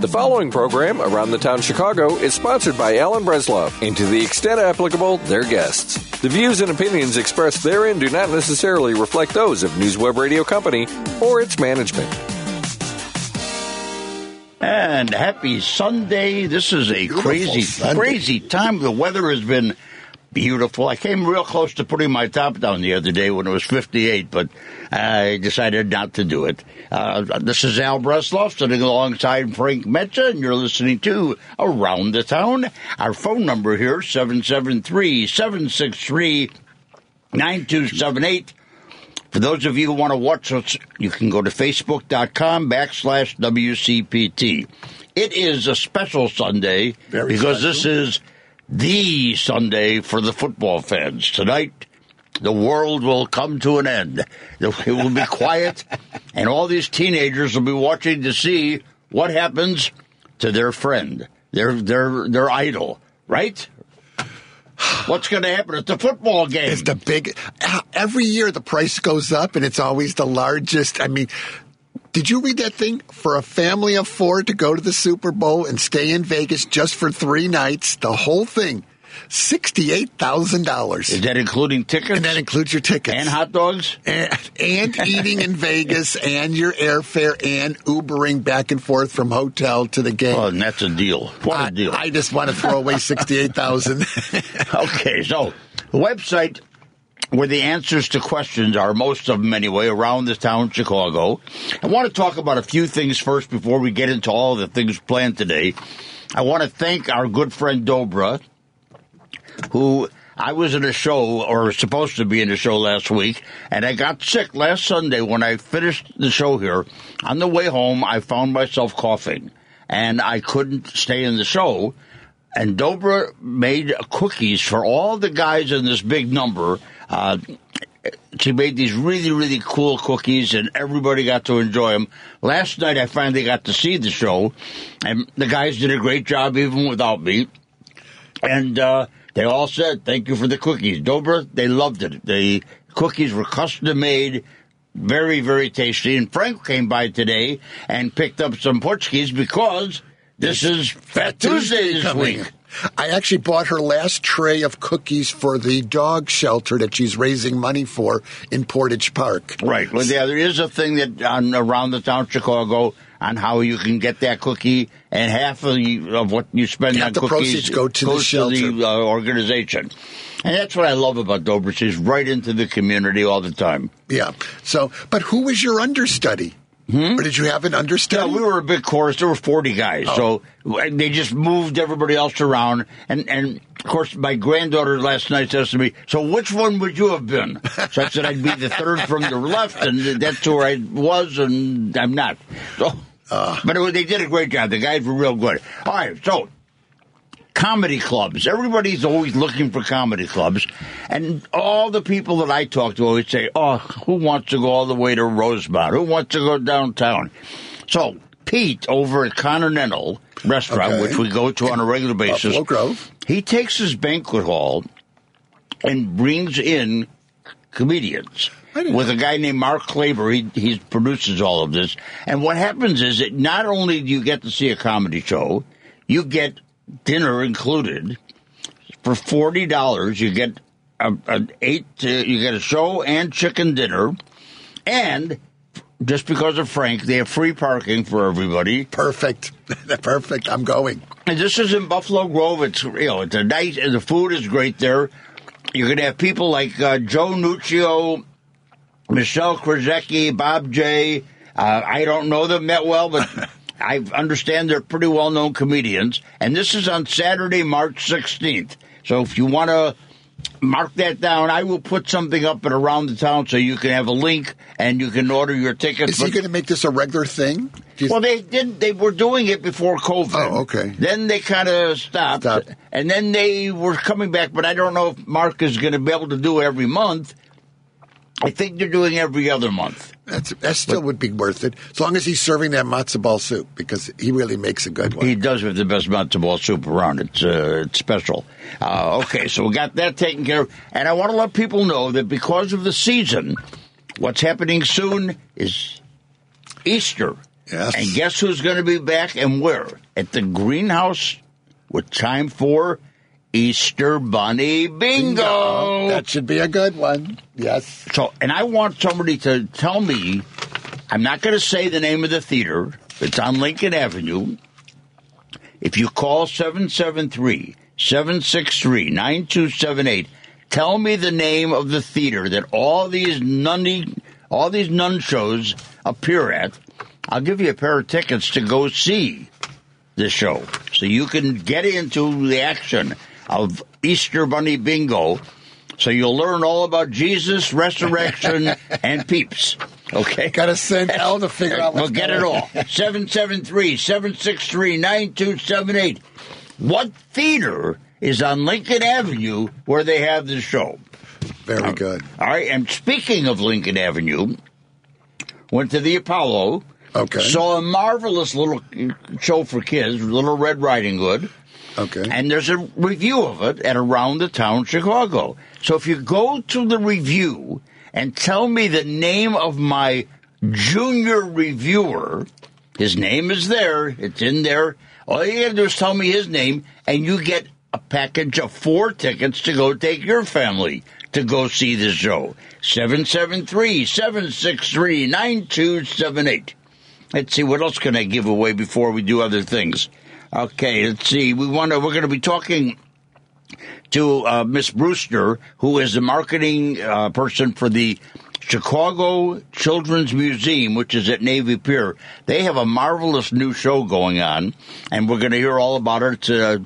The following program, Around the Town Chicago, is sponsored by Alan Bresloff and to the extent applicable, their guests. The views and opinions expressed therein do not necessarily reflect those of News Web Radio Company or its management. And happy Sunday. This is a crazy, Sunday. crazy time. The weather has been beautiful. I came real close to putting my top down the other day when it was 58, but I decided not to do it. Uh, this is Al Bresloff sitting alongside Frank Metza, and you're listening to Around the Town. Our phone number here, 773 763 9278. For those of you who want to watch us, you can go to facebook.com backslash WCPT. It is a special Sunday Very because special. this is the Sunday for the football fans. Tonight, the world will come to an end. It will be quiet, and all these teenagers will be watching to see what happens to their friend, their their their idol, right? What's going to happen at the football game? It's the big. Every year the price goes up, and it's always the largest. I mean, did you read that thing for a family of four to go to the Super Bowl and stay in Vegas just for three nights? The whole thing, sixty-eight thousand dollars, Is that including tickets and that includes your tickets and hot dogs? and, and eating in Vegas, and your airfare, and Ubering back and forth from hotel to the game. Oh, and that's a deal. What a I, deal. I just want to throw away sixty-eight thousand. Okay, so the website where the answers to questions are, most of them anyway, around the town Chicago. I want to talk about a few things first before we get into all the things planned today. I want to thank our good friend Dobra, who I was in a show or supposed to be in a show last week, and I got sick last Sunday when I finished the show here. On the way home, I found myself coughing, and I couldn't stay in the show. And Dobra made cookies for all the guys in this big number. Uh, she made these really, really cool cookies, and everybody got to enjoy them. Last night, I finally got to see the show, and the guys did a great job even without me. And uh, they all said, thank you for the cookies. Dobra, they loved it. The cookies were custom made, very, very tasty. And Frank came by today and picked up some Portuguese because this is Fat Tuesday this week. I actually bought her last tray of cookies for the dog shelter that she's raising money for in Portage Park. Right. Well, yeah, there is a thing that on around the town of Chicago on how you can get that cookie, and half of, the, of what you spend Half on the cookies proceeds go to the shelter. to the uh, organization. And that's what I love about Dobra. She's right into the community all the time. Yeah. So, but who was your understudy? Hmm? Or did you have an Yeah, we were a big chorus. There were 40 guys. Oh. So they just moved everybody else around. And, and of course, my granddaughter last night says to me, So which one would you have been? So I said I'd be the third from the left, and that's where I was, and I'm not. So, ah. but it, they did a great job. The guys were real good. All right, so comedy clubs. Everybody's always looking for comedy clubs. And all the people that I talk to always say, oh, who wants to go all the way to Rosemont? Who wants to go downtown? So Pete over at Continental Restaurant, Okay. which we go to on a regular basis, Buffalo Grove. he takes his banquet hall and brings in comedians. With a guy named Mark Claver. he he produces all of this. And what happens is that not only do you get to see a comedy show, you get dinner included. For forty dollars, you get a, an eight. Uh, you get a show and chicken dinner, and just because of Frank, they have free parking for everybody. Perfect. Perfect. I'm going. And this is in Buffalo Grove. It's you know it's a nice. and The food is great there. You're gonna have people like uh, Joe Nuccio, Michelle Krzyzewski, Bob J. Uh, I don't know them that well, but I understand they're pretty well known comedians. And this is on Saturday, March 16th. So if you want to mark that down, I will put something up at around the town so you can have a link and you can order your tickets. Is he going to make this a regular thing? Well, they did. They were doing it before COVID. Oh, okay. Then they kind of stopped, Stopped. and then they were coming back. But I don't know if Mark is going to be able to do it every month. I think they're doing every other month. That's, that still would be worth it, as long as he's serving that matzo ball soup because he really makes a good one. He does have the best matzo ball soup around. It's uh, it's special. Uh, okay, so we got that taken care of, and I want to let people know that because of the season, what's happening soon is Easter. Yes. And guess who's going to be back and where? At the greenhouse with time for Easter Bunny Bingo. That should be a good one. Yes. So, and I want somebody to tell me, I'm not going to say the name of the theater. It's on Lincoln Avenue. If you call 773 763 9278, tell me the name of the theater that all these nunny, all these nun shows appear at. I'll give you a pair of tickets to go see the show. So you can get into the action of Easter Bunny Bingo. So you'll learn all about Jesus, resurrection, and peeps. Okay? Got to send L to figure out We'll get it all. 773 763 9278. What theater is on Lincoln Avenue where they have the show? Very um, good. All right. And speaking of Lincoln Avenue, went to the Apollo. Okay. Saw a marvelous little show for kids, Little Red Riding Hood. Okay. And there's a review of it at Around the Town Chicago. So if you go to the review and tell me the name of my junior reviewer, his name is there, it's in there. All you gotta do is tell me his name, and you get a package of four tickets to go take your family to go see the show. 773 763 9278. Let's see what else can I give away before we do other things. Okay, let's see. We want to. We're going to be talking to uh, Miss Brewster, who is the marketing uh, person for the Chicago Children's Museum, which is at Navy Pier. They have a marvelous new show going on, and we're going to hear all about it. To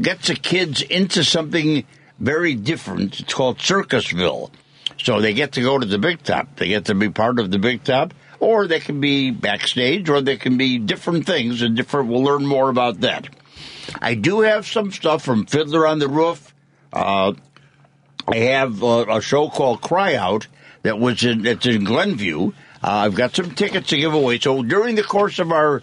get the kids into something very different. It's called Circusville. So they get to go to the big top. They get to be part of the big top, or they can be backstage, or they can be different things and different. We'll learn more about that. I do have some stuff from Fiddler on the Roof. Uh, I have a, a show called Cry Out that was in it's in Glenview. Uh, I've got some tickets to give away. So during the course of our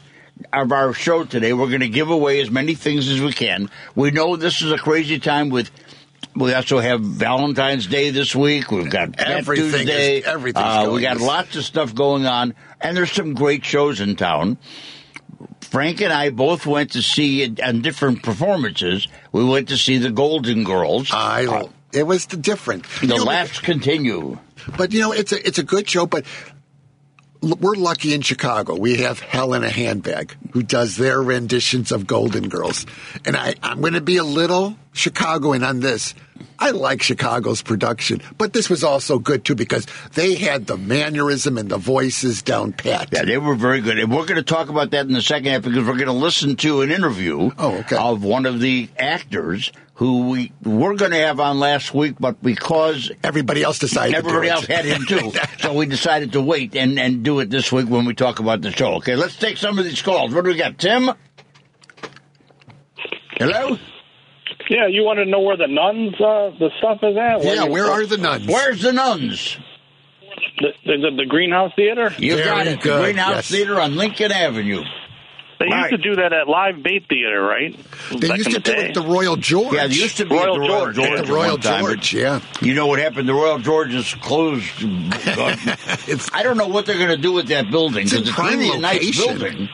of our show today, we're going to give away as many things as we can. We know this is a crazy time with. We also have Valentine's Day this week. We've got Everything is- everything's Uh, we got lots of stuff going on, and there's some great shows in town. Frank and I both went to see on different performances. We went to see the Golden Girls. I. it was the different. the You know, laughs continue. But you know, it's a it's a good show. But we're lucky in Chicago. We have Hell in a Handbag, who does their renditions of Golden Girls, and I I'm going to be a little Chicagoan on this. I like Chicago's production, but this was also good too because they had the mannerism and the voices down pat. Yeah, they were very good. And we're going to talk about that in the second half because we're going to listen to an interview Oh, okay. of one of the actors who we were going to have on last week, but because Everybody else decided. everybody to else it. had him too, so we decided to wait and, and do it this week when we talk about the show. Okay, let's take some of these calls. What do we got? Tim? Hello? Yeah, you want to know where the nuns, uh, the stuff is at? Yeah, where are the nuns? Where's the nuns? The, is it the Greenhouse Theater? You Very got it. The Greenhouse yes. Theater on Lincoln Avenue. They used to do that at Live Bait Theater, right? They Back used to the do it day. at the Royal George. Yeah, there used to be Royal at the Royal George. George. At at the Royal one time, but George, yeah. You know what happened? The Royal George is closed. It's- I don't know what they're going to do with that building It's in because it's prime really a nice location. building.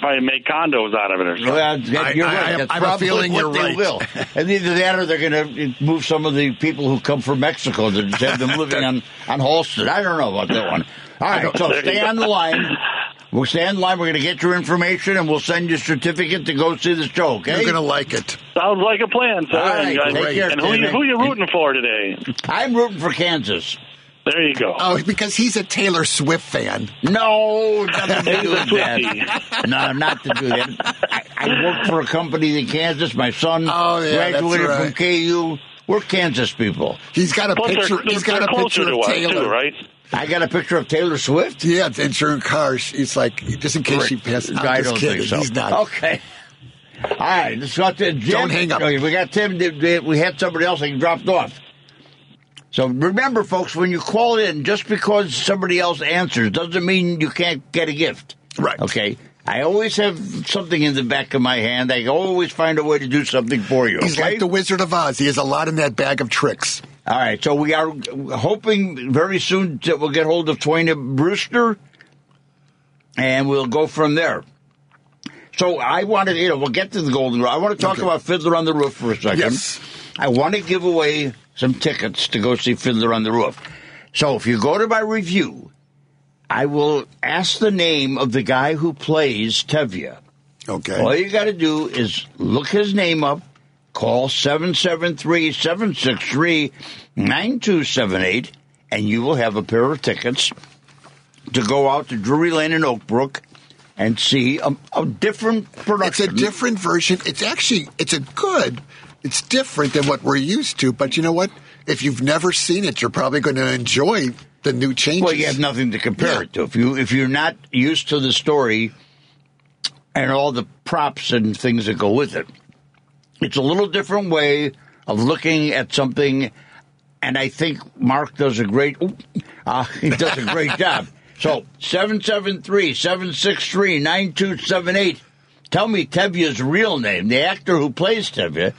Probably make condos out of it or something. Well, that- you're I- right. I- That's I have a probably feeling what you're they right. will. And either that or they're going to move some of the people who come from Mexico to have them living on, on Halsted. I don't know about that one. All right, so stay on the line. We'll stay on the line. We're going to get your information and we'll send you a certificate to go see the show, okay? You're going to like it. Sounds like a plan, sir. All right, and, uh, take care, and who, you, Timmy. who you rooting for today? I'm rooting for Kansas. There you go. Oh, because he's a Taylor Swift fan. No, nothing to He's do with that. No, not to do that. I, I work for a company in Kansas. My son Oh, yeah, that's graduated from. KU. We're Kansas people. He's got a Plus, they're, picture. they're, He's got a picture to of us, Taylor. too, right? I got a picture of Taylor Swift. Yeah, it's insurance cars. It's like, just in case she passes. I'm I just don't kidding. think so. He's not. Okay. All right, let's go to Jim. Don't hang up. Okay, we got Tim. We had somebody else that dropped off. So remember, folks, when you call in, just because somebody else answers doesn't mean you can't get a gift. Right. Okay. I always have something in the back of my hand. I always find a way to do something for you. He's okay? like the Wizard of Oz. He has a lot in that bag of tricks. All right. So we are hoping very soon that we'll get hold of Twania Brewster. and we'll go from there. So I wanted, you know, we'll get to the Golden Girl. I want to talk Okay. about Fiddler on the Roof for a second. Yes. I want to give away some tickets to go see Fiddler on the Roof. So if you go to my review, I will ask the name of the guy who plays Tevye. Okay. All you got to do is look his name up, call 773 763 9278, and you will have a pair of tickets to go out to Drury Lane in Oakbrook and see a, a different It's production. a different version. It's actually it's a good. It's different than what we're used to. But you know what? If you've never seen it, you're probably going to enjoy the new changes. Well, you have nothing to compare Yeah. it to. If you if you're not used to the story and all the props and things that go with it, it's a little different way of looking at something. And I think Mark does a great. Uh, he does a great job. So 773-763-9278. Tell me Tevye's real name, the actor who plays Tevye,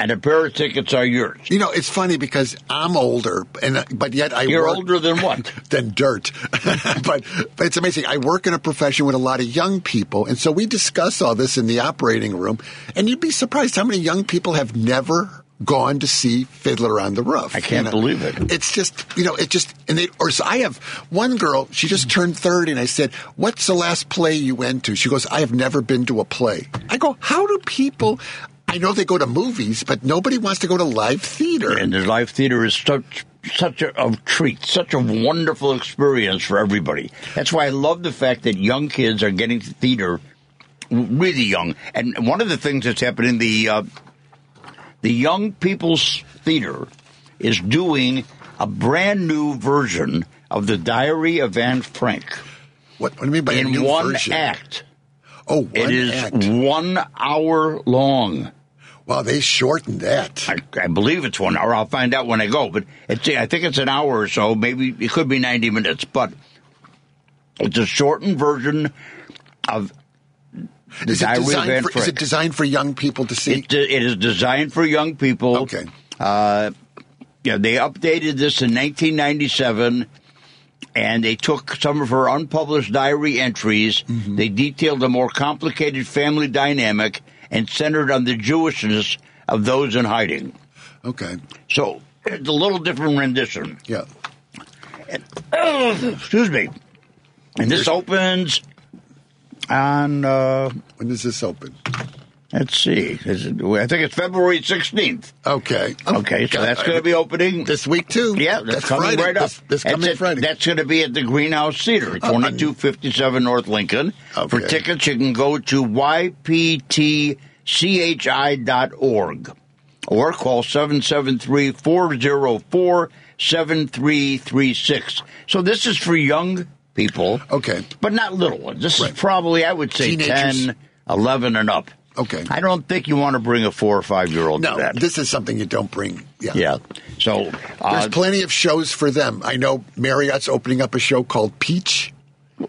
and a pair of tickets are yours. You know, it's funny because I'm older, and uh, but yet I You're work, older than what? than dirt. but but it's amazing. I work in a profession with a lot of young people, and so we discuss all this in the operating room. And you'd be surprised how many young people have never gone to see Fiddler on the Roof. I can't You believe it. It's just you know, it just and they or so I have one girl. She just turned thirty, and I said, "What's the last play you went to?" She goes, "I have never been to a play." I go, "How do people?" I know they go to movies, but nobody wants to go to live theater. And the live theater is such such a, a treat, such a wonderful experience for everybody. That's why I love the fact that young kids are getting to theater really young. And one of the things that's happening, the uh, the Young People's Theater is doing a brand new version of the Diary of Anne Frank What, what do you mean by a in new one version? act. Oh, one It is act. one hour long. Wow, they shortened that. I, I believe it's one hour. I'll find out when I go, but it's I think it's an hour or so. Maybe it could be ninety minutes, but it's a shortened version of the Is it, Diary of designed Anne for, is it designed for young people to see? It, it is designed for young people. Okay. Uh, yeah, they updated this in 1997, and they took some of her unpublished diary entries. Mm-hmm. They detailed a more complicated family dynamic and centered on the Jewishness of those in hiding. okay. So it's a little different rendition. Yeah. Excuse me. And this opens on, uh, When does this open? Let's see, is it, I think it's February 16th. Okay. Okay, so that's going to be opening this week too. Yeah, that's, coming Friday. right up. This, this That's coming it. Friday. That's going to be at the Greenhouse Theater, Uh, 2257 North Lincoln. For tickets, you can go to yptchi.org or call 773-404-7336. So this is for young people. Okay. But not little ones. This Right. is probably, I would say, Teenagers. 10, 11 and up. Okay. I don't think you want to bring a four or five year old to no, that. this is something you don't bring. Yeah. yeah. So, uh, There's plenty of shows for them. I know Marriott's opening up a show called Peach,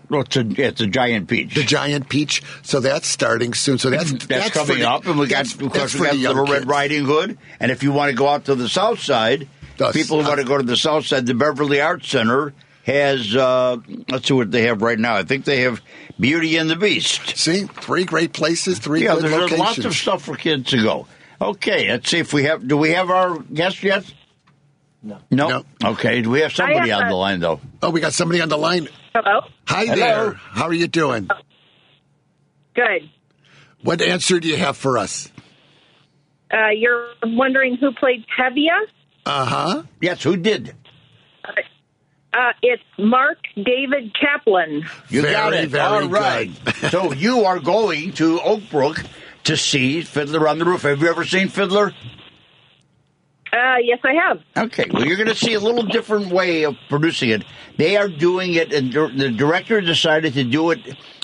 well, it's, a, it's a giant peach. the Giant Peach. So that's starting soon. So that's that's, for coming the- up, and we got that's- of that's course we got Little Red kids. Riding Hood, and if you want to go out to the south side, people who uh, want to go to the south side, the Beverly Arts Center has. Uh, let's see what they have right now. I think they have Beauty and the Beast. See, three great places, three Yeah, good there's locations. lots of stuff for kids to go. Okay, let's see if we have. Do we have our guest yet? No. No. No. Okay. Do we have somebody have on a- the line though? Oh, we got somebody on the line. Hello. Hi Hello. there. How are you doing? Good. What answer do you have for us? Uh, you're wondering who played Tevye? Uh huh. Yes. Who did? Uh, it's Mark David Kaplan. You got it. very All right. so you are going to Oakbrook to see Fiddler on the Roof. Have you ever seen Fiddler? Uh, yes, I have. Okay. Well, you're going to see a little different way of producing it. They are doing it, and the director decided to do it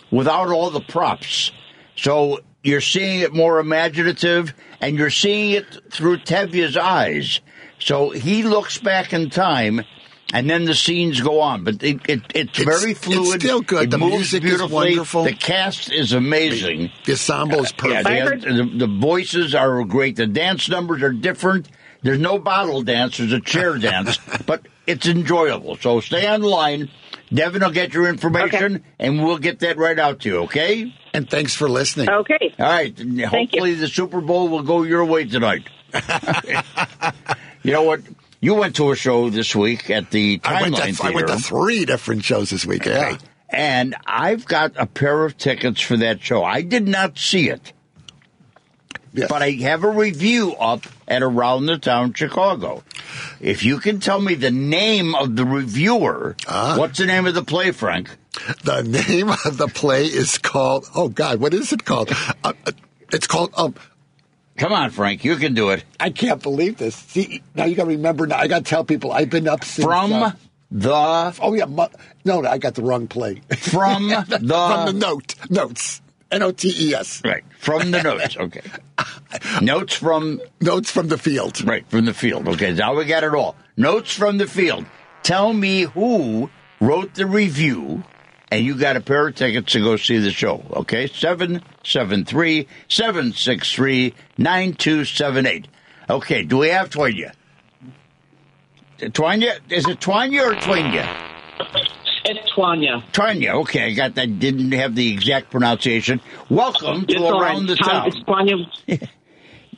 without all the props. So you're seeing it more imaginative, and you're seeing it through Tevye's eyes. So he looks back in time. And then the scenes go on, but it, it, it's, It's- very it's fluid. still good. It The moves music is wonderful. The cast is amazing. The ensemble is perfect. they I have- heard- the, the voices are great. The dance numbers are different. There's no bottle dance. There's a chair dance, but it's enjoyable. So stay on the line. Devin will get your information, and we'll get that right out to you. Okay. And thanks for listening. Okay. All right. Thank Hopefully, the Super Bowl will go your way tonight. you know what? You went to a show this week at the I went, Timeline to, I went to three different shows this week. Yeah. Right. And I've got a pair of tickets for that show. I did not see it, Yes. but I have a review up at Around the Town Chicago. If you can tell me the name of the reviewer, Ah. what's the name of the play, Frank? The name of the play is called. Oh God, what is it called? Uh, uh, it's called. Um, Come on, Frank, you can do it. I can't believe this. See, now you got to remember. Now I got to tell people I've been up since. From uh, the oh yeah, no, no, I got the wrong play. from the From the note notes. N O T E S. right from the notes. Okay, notes from Notes from the field. Right, from the field. Okay, now we got it all. Notes from the field. Tell me who wrote the review, and you got a pair of tickets to go see the show. Okay, 773 763 9278. Okay, do we have Twania? Twania? Is it Twania or Twania? It's Twania. Twania, okay, I got that. Didn't have the exact pronunciation. Welcome to It's. Around the Town. It's Twania.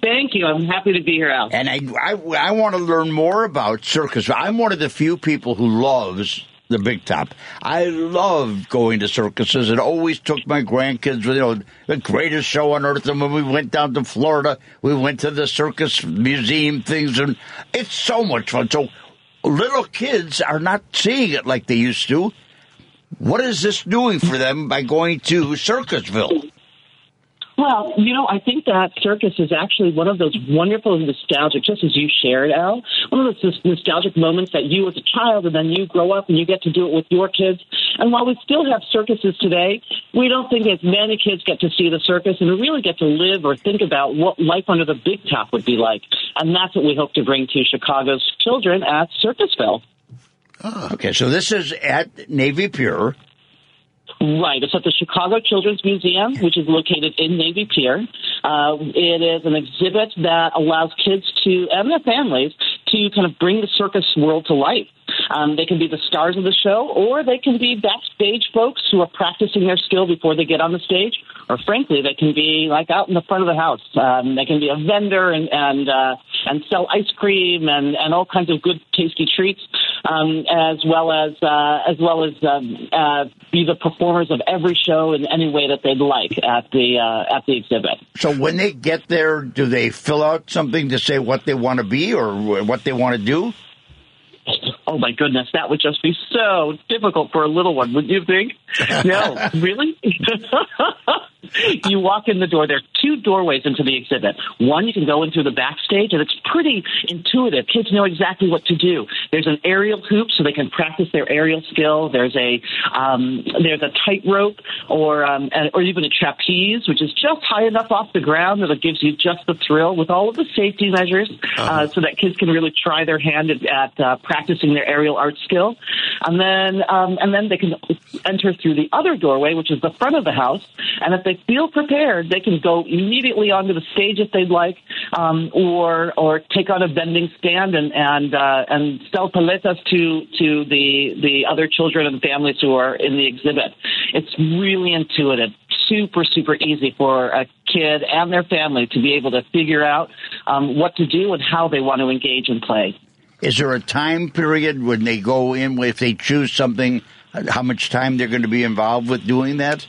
Thank you. I'm happy to be here, Al. And I, I, I want to learn more about circus. I'm one of the few people who loves the big top. I love going to circuses and always took my grandkids, you know, the greatest show on earth. And when we went down to Florida, we went to the circus museum things and it's so much fun. So little kids are not seeing it like they used to. What is this doing for them by going to Circusville? Well, you know, I think that circus is actually one of those wonderful nostalgic, just as you shared, Al, one of those nostalgic moments that you as a child and then you grow up and you get to do it with your kids. And while we still have circuses today, we don't think as many kids get to see the circus and really get to live or think about what life under the big top would be like. And that's what we hope to bring to Chicago's children at Circusville. Ah. Okay, so this is at Navy Pier. Right. It's at the Chicago Children's Museum, which is located in Navy Pier. Uh, it is an exhibit that allows kids to, and their families, to kind of bring the circus world to life. Um, they can be the stars of the show, or they can be backstage folks who are practicing their skill before they get on the stage, or frankly, they can be like out in the front of the house. Um, they can be a vendor and and uh, and sell ice cream and, and all kinds of good, tasty treats, um, as well as uh, as well as um, uh, be the performers of every show in any way that they'd like at the uh, at the exhibit. So when they get there, do they fill out something to say what they want to be or what they want to do? Oh my goodness, that would just be so difficult for a little one, wouldn't you think? No, really? you walk in the door. There are two doorways into the exhibit. One, you can go in through the backstage, and it's pretty intuitive. Kids know exactly what to do. There's an aerial hoop, so they can practice their aerial skill. There's a um, there's a tightrope, or um, or even a trapeze, which is just high enough off the ground that it gives you just the thrill with all of the safety measures, uh, so that kids can really try their hand at, at uh, practicing their aerial art skill. And then um, and then they can enter through the other doorway, which is the front of the house. And if they feel prepared, they can go immediately onto the stage if they'd like, um, or or take on a vending stand and and uh, and sell paletas to to the the other children and families who are in the exhibit. It's really intuitive, super super easy for a kid and their family to be able to figure out um, what to do and how they want to engage and play. Is there a time period when they go in, if they choose something, how much time they're going to be involved with doing that?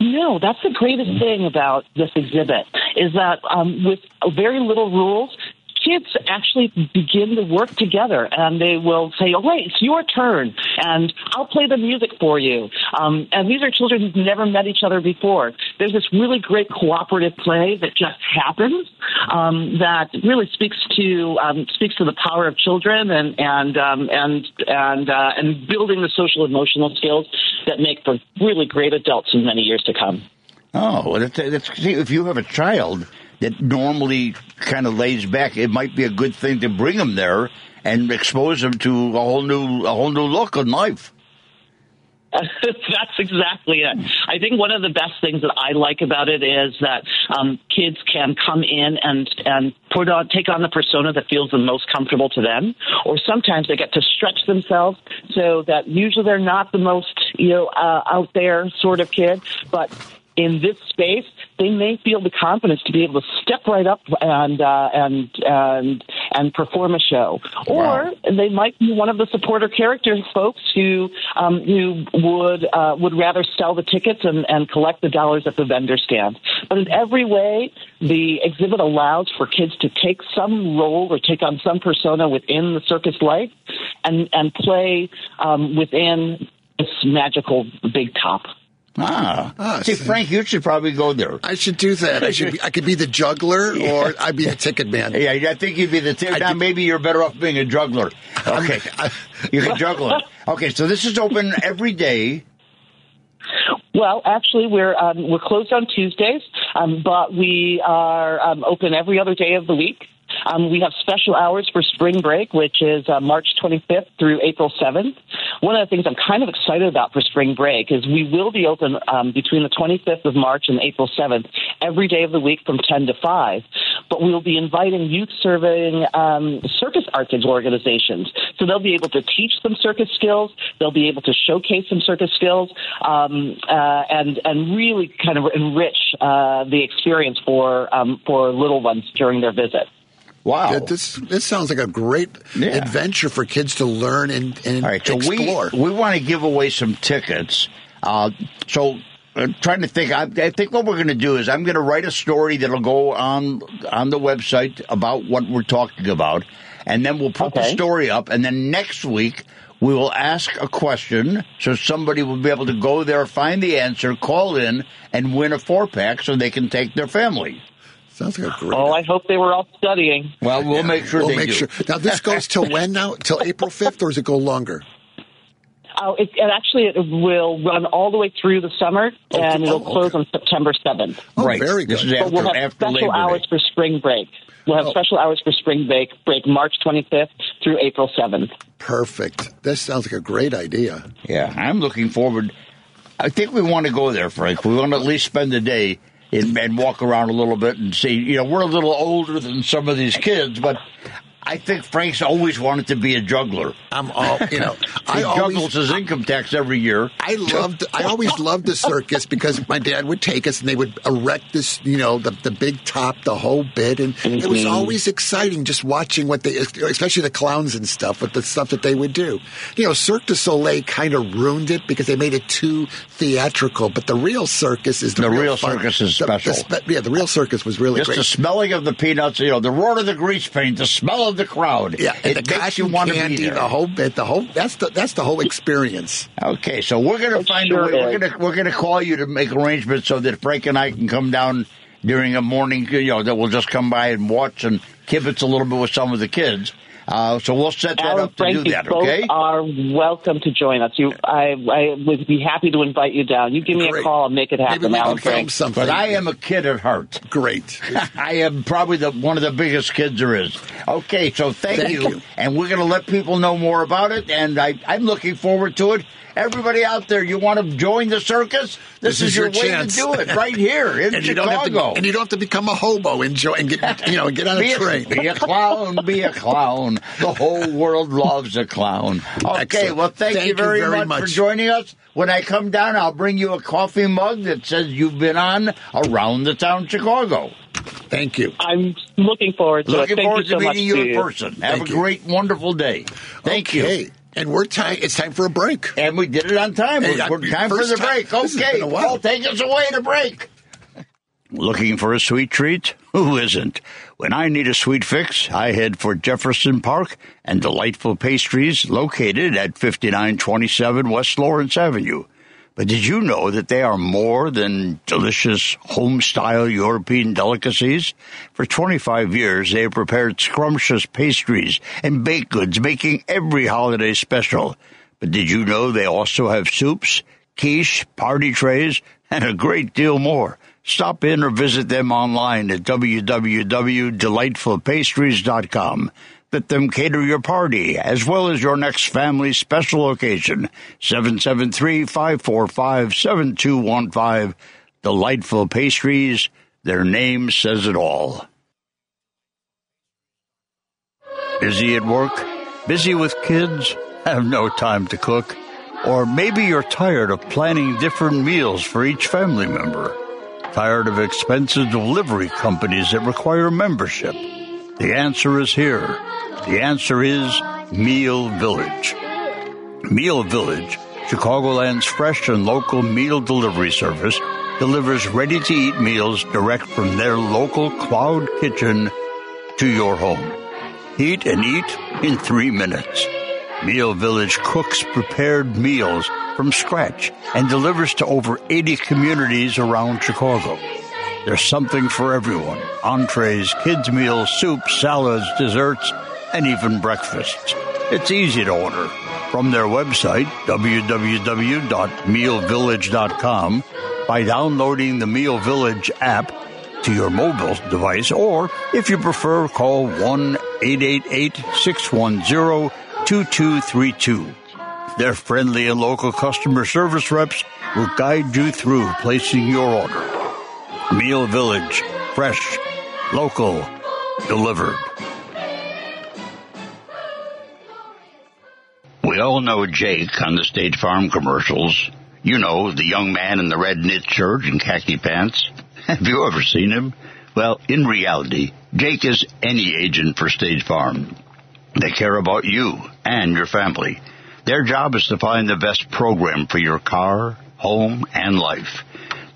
No, that's the greatest thing about this exhibit is that um, with very little rules, kids actually begin to work together and they will say, oh, wait, it's your turn and I'll play the music for you. Um, and these are children who've never met each other before. There's this really great cooperative play that just happens um, that really speaks to um, speaks to the power of children and and um, and and uh, and building the social emotional skills that make for really great adults in many years to come. Oh, that's, that's, if you have a child that normally kind of lays back, it might be a good thing to bring them there and expose them to a whole new a whole new look on life. That's exactly it. I think one of the best things that I like about it is that um, kids can come in and and put on take on the persona that feels the most comfortable to them, or sometimes they get to stretch themselves so that usually they're not the most you know uh, out there sort of kid, but in this space, they may feel the confidence to be able to step right up and uh, and and and perform a show, or they might be one of the supporter character folks who um, who would uh, would rather sell the tickets and, and collect the dollars at the vendor stand. But in every way, the exhibit allows for kids to take some role or take on some persona within the circus life, and and play um, within this magical big top. Ah. Ah, See, so- Frank, you should probably go there. I should do that. I should. Be, I could be the juggler, or I'd be the ticket man. Yeah, I think you'd be the. T- I now did- maybe you're better off being a juggler. Okay, I- you can juggle it. Okay, so this is open every day. Well, actually, we're um, we're closed on Tuesdays, um, but we are um, open every other day of the week. Um, we have special hours for spring break, which is uh, March 25th through April 7th. One of the things I'm kind of excited about for spring break is we will be open um, between the 25th of March and April 7th every day of the week from 10 to 5. But we'll be inviting youth serving um, circus arts organizations. So they'll be able to teach them circus skills. They'll be able to showcase some circus skills um, uh, and and really kind of enrich uh, the experience for um, for little ones during their visit. Wow. Yeah, This this sounds like a great Yeah. adventure for kids to learn and, and All right, so explore. we we want to give away some tickets. Uh, so I'm trying to think. I, I think what we're going to do is I'm going to write a story that'll go on on the website about what we're talking about, and then we'll put the story up. And then next week we will ask a question, so somebody will be able to go there, find the answer, call in, and win a four pack, so they can take their family. Sounds like a great. Oh, I hope they were all studying. Well, we'll Yeah, make sure we'll they make do. sure. Now this goes till when? Now till April fifth, or does it go longer? Oh, it, and actually, it will run all the way through the summer, Oh, and oh, it'll okay. close on September 7th. Oh, right. very This good. is But we'll have after special Labor hours Day. for spring break. We'll have Oh. special hours for spring break, break March 25th through April 7th. Perfect. This sounds like a great idea. Yeah, I'm looking forward. I think we want to go there, Frank. We want to at least spend the day and, and walk around a little bit and see. You know, we're a little older than some of these kids, but I think Frank's always wanted to be a juggler. I'm all you know. He I juggles always. his income tax every year. I loved. I always loved the circus because my dad would take us and they would erect this, you know, the the big top, the whole bit, and it was Mhm. always exciting just watching what they, especially the clowns and stuff, with the stuff that they would do. You know, Cirque du Soleil kind of ruined it because they made it too theatrical. But the real circus is the, The real fun. circus is The- the special. spe- yeah, the real circus was really Just great. the smelling of the peanuts, you know, the roar of the grease paint, the smell of the crowd. yeah, it the makes you cotton want to be there. the whole bit, the whole that's the that's the whole experience. Okay, so we're gonna It find sure a way. We're gonna we're gonna call you to make arrangements so that Frank and I can come down during a morning. You know that we'll just come by and watch and kibitz a little bit with some of the kids. Uh, so we'll set that Alan up to Frank, do you that. both are welcome to join us. You, I, I would be happy to invite you down. You give me Great. a call, I'll make it happen, Maybe we Alan film Frank. something. But I am a kid at heart. great. I am probably the one of the biggest kids there is. Okay, so thank, Thank you. you. and we're going to let people know more about it, and I, I'm looking forward to it. Everybody out there, you want to join the circus? This, This is your, your way chance. to do it right here in and you don't have Chicago. to, and you don't have to become a hobo. Enjoy and get you know get on be a train. be a clown, be a clown. The whole world loves a clown. Okay, Excellent. well, thank, Thank you very, you very much, for joining us. When I come down, I'll bring you a coffee mug that says you've been on Around the Town Chicago. Thank you. I'm looking forward to Looking it. Thank forward you so to much meeting you in to person. Have Thank a you. great, wonderful day. Thank okay. you. And we're time. It's time for a break. And we did it on time. Hey, We're, we're time for the time- break. Okay, been a take us away to break. Looking for a sweet treat? Who isn't? When I need a sweet fix, I head for Jefferson Park and Delightful Pastries, located at 5927 West Lawrence Avenue. But did you know that they are more than delicious home style European delicacies? For 25 years, they have prepared scrumptious pastries and baked goods, making every holiday special. But did you know they also have soups, quiche, party trays, and a great deal more? Stop in or visit them online at www.delightfulpastries.com. Let them cater your party as well as your next family special occasion. 773-545-7215. Delightful pastries. Their name says it all. Busy at work? Busy with kids? Have no time to cook? Or maybe you're tired of planning different meals for each family member. Tired of expensive delivery companies that require membership? The answer is here. The answer is Meal Village. Meal Village, Chicagoland's fresh and local meal delivery service, delivers ready to eat meals direct from their local cloud kitchen to your home. Eat and eat in three minutes. Meal Village cooks prepared meals from scratch and delivers to over 80 communities around Chicago. There's something for everyone entrees, kids' meals, soups, salads, desserts, and even breakfasts. It's easy to order from their website, www.mealvillage.com, by downloading the Meal Village app to your mobile device, or if you prefer, call 1 888 610 2232. Their friendly and local customer service reps will guide you through placing your order. Meal Village, fresh, local, delivered. We all know Jake on the State Farm commercials. You know, the young man in the red knit shirt and khaki pants. Have you ever seen him? Well, in reality, Jake is any agent for State Farm. They care about you and your family. Their job is to find the best program for your car, home, and life.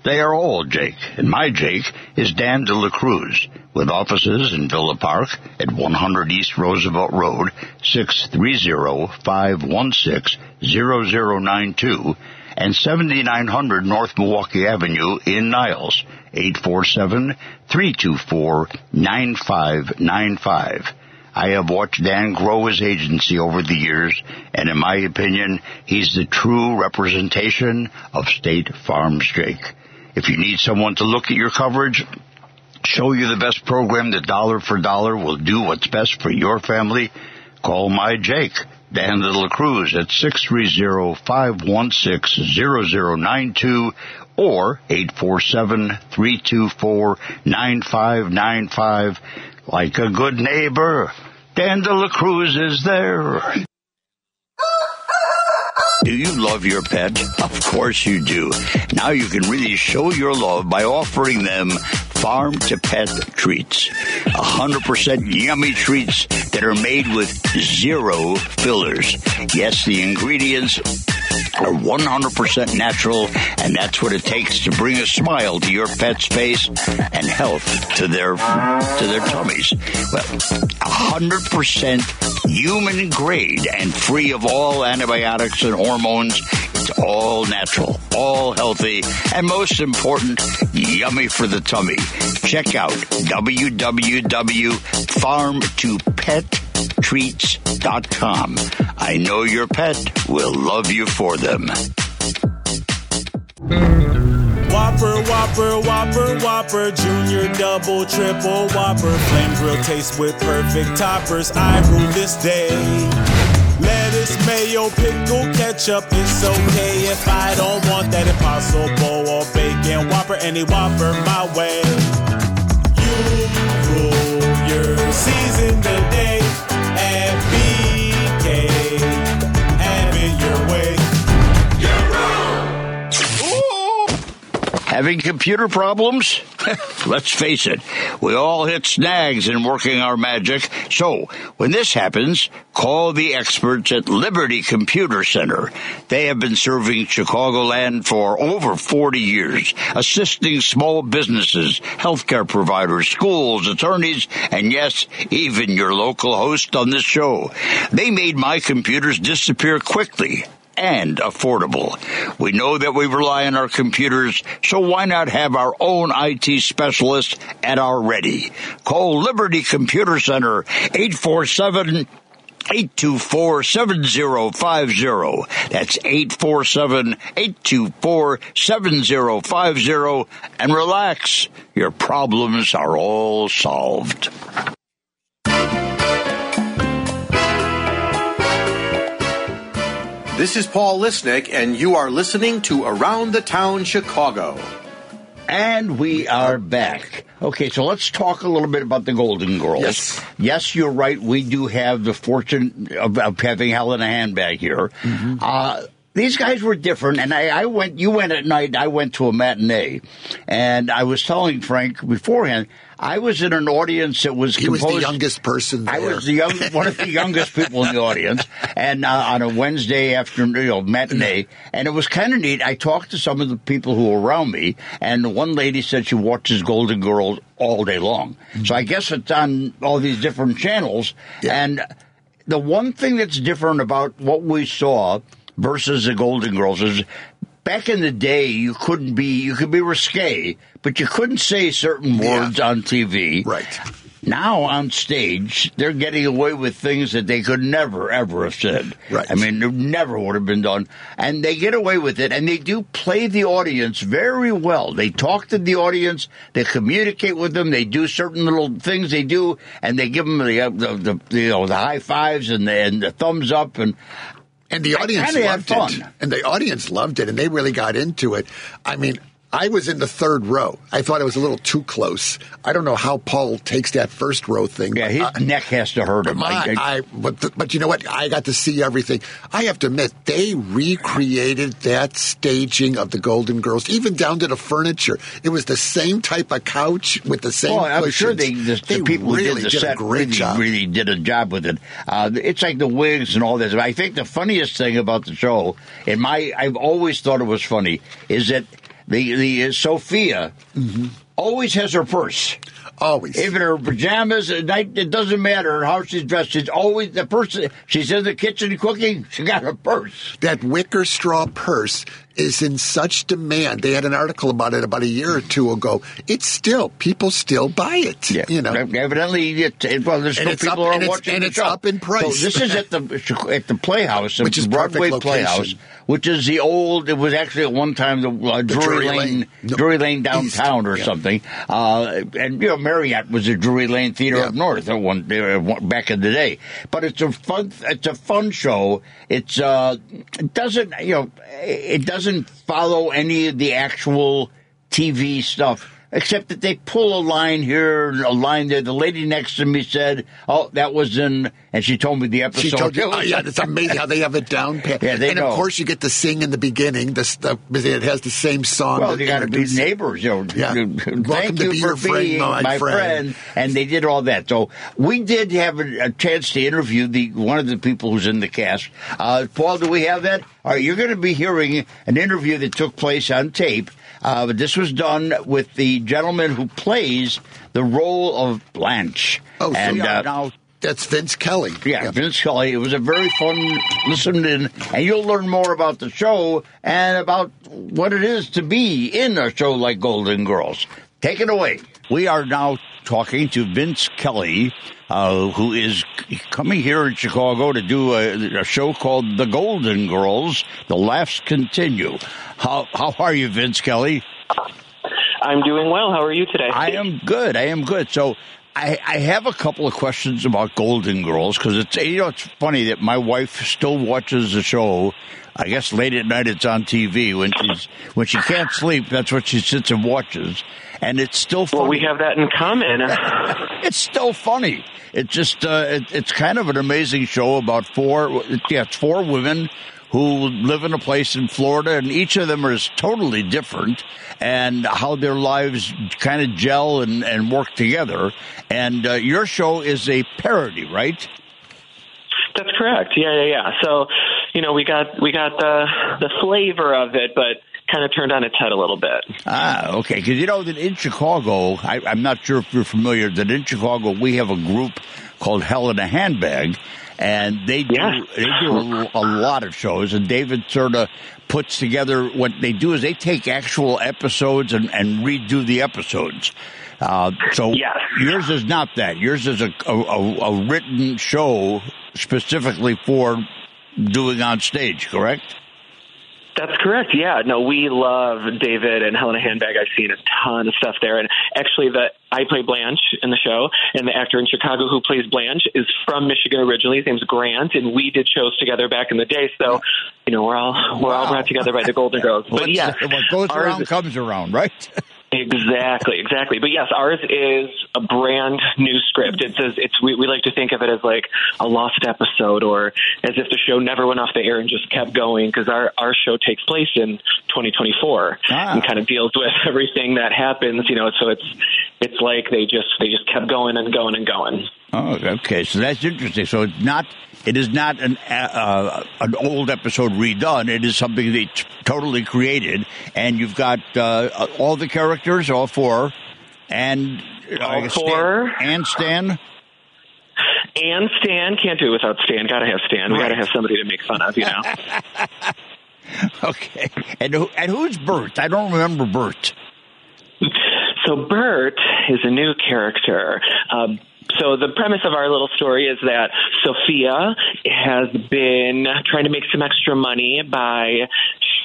They are all Jake, and my Jake is Dan De La Cruz, with offices in Villa Park at 100 East Roosevelt Road, 630-516-0092, and 7900 North Milwaukee Avenue in Niles, 847-324-9595. I have watched Dan grow his agency over the years, and in my opinion, he's the true representation of State Farm's Jake. If you need someone to look at your coverage, show you the best program that dollar for dollar will do what's best for your family, call my Jake, Dan De La Cruz at 630-516-0092 or 847-324-9595. Like a good neighbor, Dan La Cruz is there. Do you love your pet? Of course you do. Now you can really show your love by offering them farm to pet treats. 100% yummy treats that are made with zero fillers. Yes, the ingredients are 100% natural, and that's what it takes to bring a smile to your pet's face and health to their to their tummies. Well, 100% human grade and free of all antibiotics and hormones. It's all natural, all healthy, and most important, yummy for the tummy. Check out www.farmtopet.treats.com. I know your pet will love you for them. Whopper, Whopper, Whopper, Whopper, Junior, Double, Triple, Whopper, Flame Grill taste with perfect toppers. I rule this day. Lettuce, mayo, pickle, ketchup, it's okay if I don't want that impossible or bacon Whopper, any Whopper my way. You rule your season today Having computer problems? Let's face it, we all hit snags in working our magic. So, when this happens, call the experts at Liberty Computer Center. They have been serving Chicagoland for over 40 years, assisting small businesses, healthcare providers, schools, attorneys, and yes, even your local host on this show. They made my computers disappear quickly and affordable. We know that we rely on our computers, so why not have our own IT specialist at our ready? Call Liberty Computer Center 847 824 7050. That's 847 824 7050. And relax, your problems are all solved. This is Paul Lisnek, and you are listening to Around the Town Chicago. And we are back. Okay, so let's talk a little bit about the Golden Girls. Yes. Yes, you're right. We do have the fortune of, of having Hell in a Handbag here. Uh, these guys were different, and I, I went. You went at night. I went to a matinee, and I was telling Frank beforehand. I was in an audience that was He was the youngest person there. I was the young, one of the youngest people in the audience, and uh, on a Wednesday afternoon, you know, matinee, and it was kind of neat. I talked to some of the people who were around me, and one lady said she watches Golden Girls all day long. So I guess it's on all these different channels, and the one thing that's different about what we saw versus the Golden Girls is back in the day you couldn't be you could be risque, but you couldn't say certain Yeah. words on TV. Right. Now on stage, they're getting away with things that they could never ever have said. Right. I mean, it never would have been done, and they get away with it, and they do play the audience very well. They talk to the audience, they communicate with them, they do certain little things they do, and they give them the the, the, the you know the high fives and the, and the thumbs up, and And the audience loved it. fun. And the audience loved it, and they really got into it. I mean, I was in the third row. I thought it was a little too close. I don't know how Paul takes that first row thing. yeah, his Uh, neck has to hurt him. my, I- I- but but you know what? I got to see everything. I have to admit, they recreated that staging of the Golden Girls, even down to the furniture. It was the same type of couch with the same. Well, I'm cushions. sure they, the, They the people really who did the did set a great really, job. really did a job with it. Uh, it's like the wigs and all this. I think the funniest thing about the show, and my, I've always thought it was funny, is that the the uh, Sophia always has her purse. Always. Even her pajamas at night, it doesn't matter how she's dressed. She's always the purse. She's in the kitchen cooking. She got her purse. that wicker straw purse is in such demand. They had an article about it about a year or two ago. It's still people still buy it. Yeah. You know, evidently, it, it, well, there's it's people up- are and watching and the it's show. up in price. So this is at the at the Playhouse, Which is the Broadway. Playhouse, which is the old. It was actually at one time the, uh, Drury, Drury Lane. No, Drury Lane downtown or yeah. something. Uh, and you know, Marriott was a Drury Lane Theater Yeah. up north at one, uh, one- back in the day. But it's a fun. It's a fun show. It's uh, it doesn't you know it doesn't follow any of the actual TV stuff. Except that they pull a line here, and a line there. The lady next to me said, "Oh, that was in," and she told me the episode. She told you, oh, yeah, it's amazing how they have it down pat. Yeah, they and know. of course, you get to sing in the beginning. This the, it has the same song. Well, they got to be neighbors, you know. Yeah. Welcome Thank to you be for your friend, being my my friend. friend. And they did all that. So we did have a, a chance to interview the one of the people who's in the cast. Uh, Paul, do we have that? All right, you're going to be hearing an interview that took place on tape. Uh, but this was done with the gentleman who plays the role of Blanche. Oh, so and yeah. uh, now That's Vince Kelly. yeah, Vince Kelly. It was a very fun listen in, and you'll learn more about the show and about what it is to be in a show like Golden Girls. Take it away. We are now talking to Vince Kelly, uh, who is coming here in Chicago to do a, a show called The Golden Girls. The laughs continue. How how are you, Vince Kelly? I'm doing well. How are you today? I am good. I am good. So I, I have a couple of questions about Golden Girls because it's you know it's funny that my wife still watches the show. I guess late at night it's on TV when she's when she can't sleep. That's what she sits and watches, and it's still funny. well, we have that in common. it's still funny. It's just uh, it, it's kind of an amazing show about four yeah it's four women who live in a place in Florida, and each of them is totally different, and how their lives kind of gel and, and work together. And uh, your show is a parody, right? That's correct. Yeah, yeah, yeah. So, you know, we got we got the the flavor of it, but kind of turned on its head a little bit. Ah, okay. Because you know that in Chicago, I, I'm not sure if you're familiar, that in Chicago we have a group called Hell in a Handbag, and they do Yeah. they do a, a lot of shows. And David sort of puts together what they do is they take actual episodes and, and redo the episodes. Uh, so Yes. yours is not that. Yours is a, a, a, a written show specifically for doing on stage, correct? That's correct. Yeah, no, we love David and Hell in a Handbag. I've seen a ton of stuff there, and actually, the I play Blanche in the show, and the actor in Chicago who plays Blanche is from Michigan originally. His name's Grant, and we did shows together back in the day. So, you know, we're all we're all brought together by the Golden Girls. But yeah, what goes ours- around comes around, right? Exactly, exactly. But yes, ours is a brand new script. It says it's we, we like to think of it as like a lost episode, or as if the show never went off the air and just kept going. Because our our show takes place in 2024 Ah. and kind of deals with everything that happens. You know, so it's it's like they just they just kept going and going and going. Oh, okay. So that's interesting. So it's not. It is not an uh, an old episode redone. It is something they t- totally created, and you've got uh, all the characters, all four, and uh, All guess four. Stan, and Stan. And Stan can't do it without Stan. Got to have Stan. We got to have somebody to make fun of. You know. Okay, and who, and who's Bert? I don't remember Bert. So Bert is a new character. Um, so the premise of our little story is that Sophia has been trying to make some extra money by